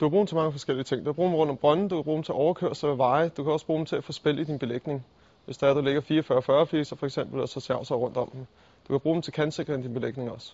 Du kan bruge dem til mange forskellige ting. Du kan bruge dem rundt om brønden, du kan bruge dem til overkørsel af veje, du kan også bruge dem til at få spil i din belægning. Hvis der er, du ligger 44-40 fliser for eksempel, og så ser rundt om dem. Du kan bruge dem til kantsikring i din belægning også.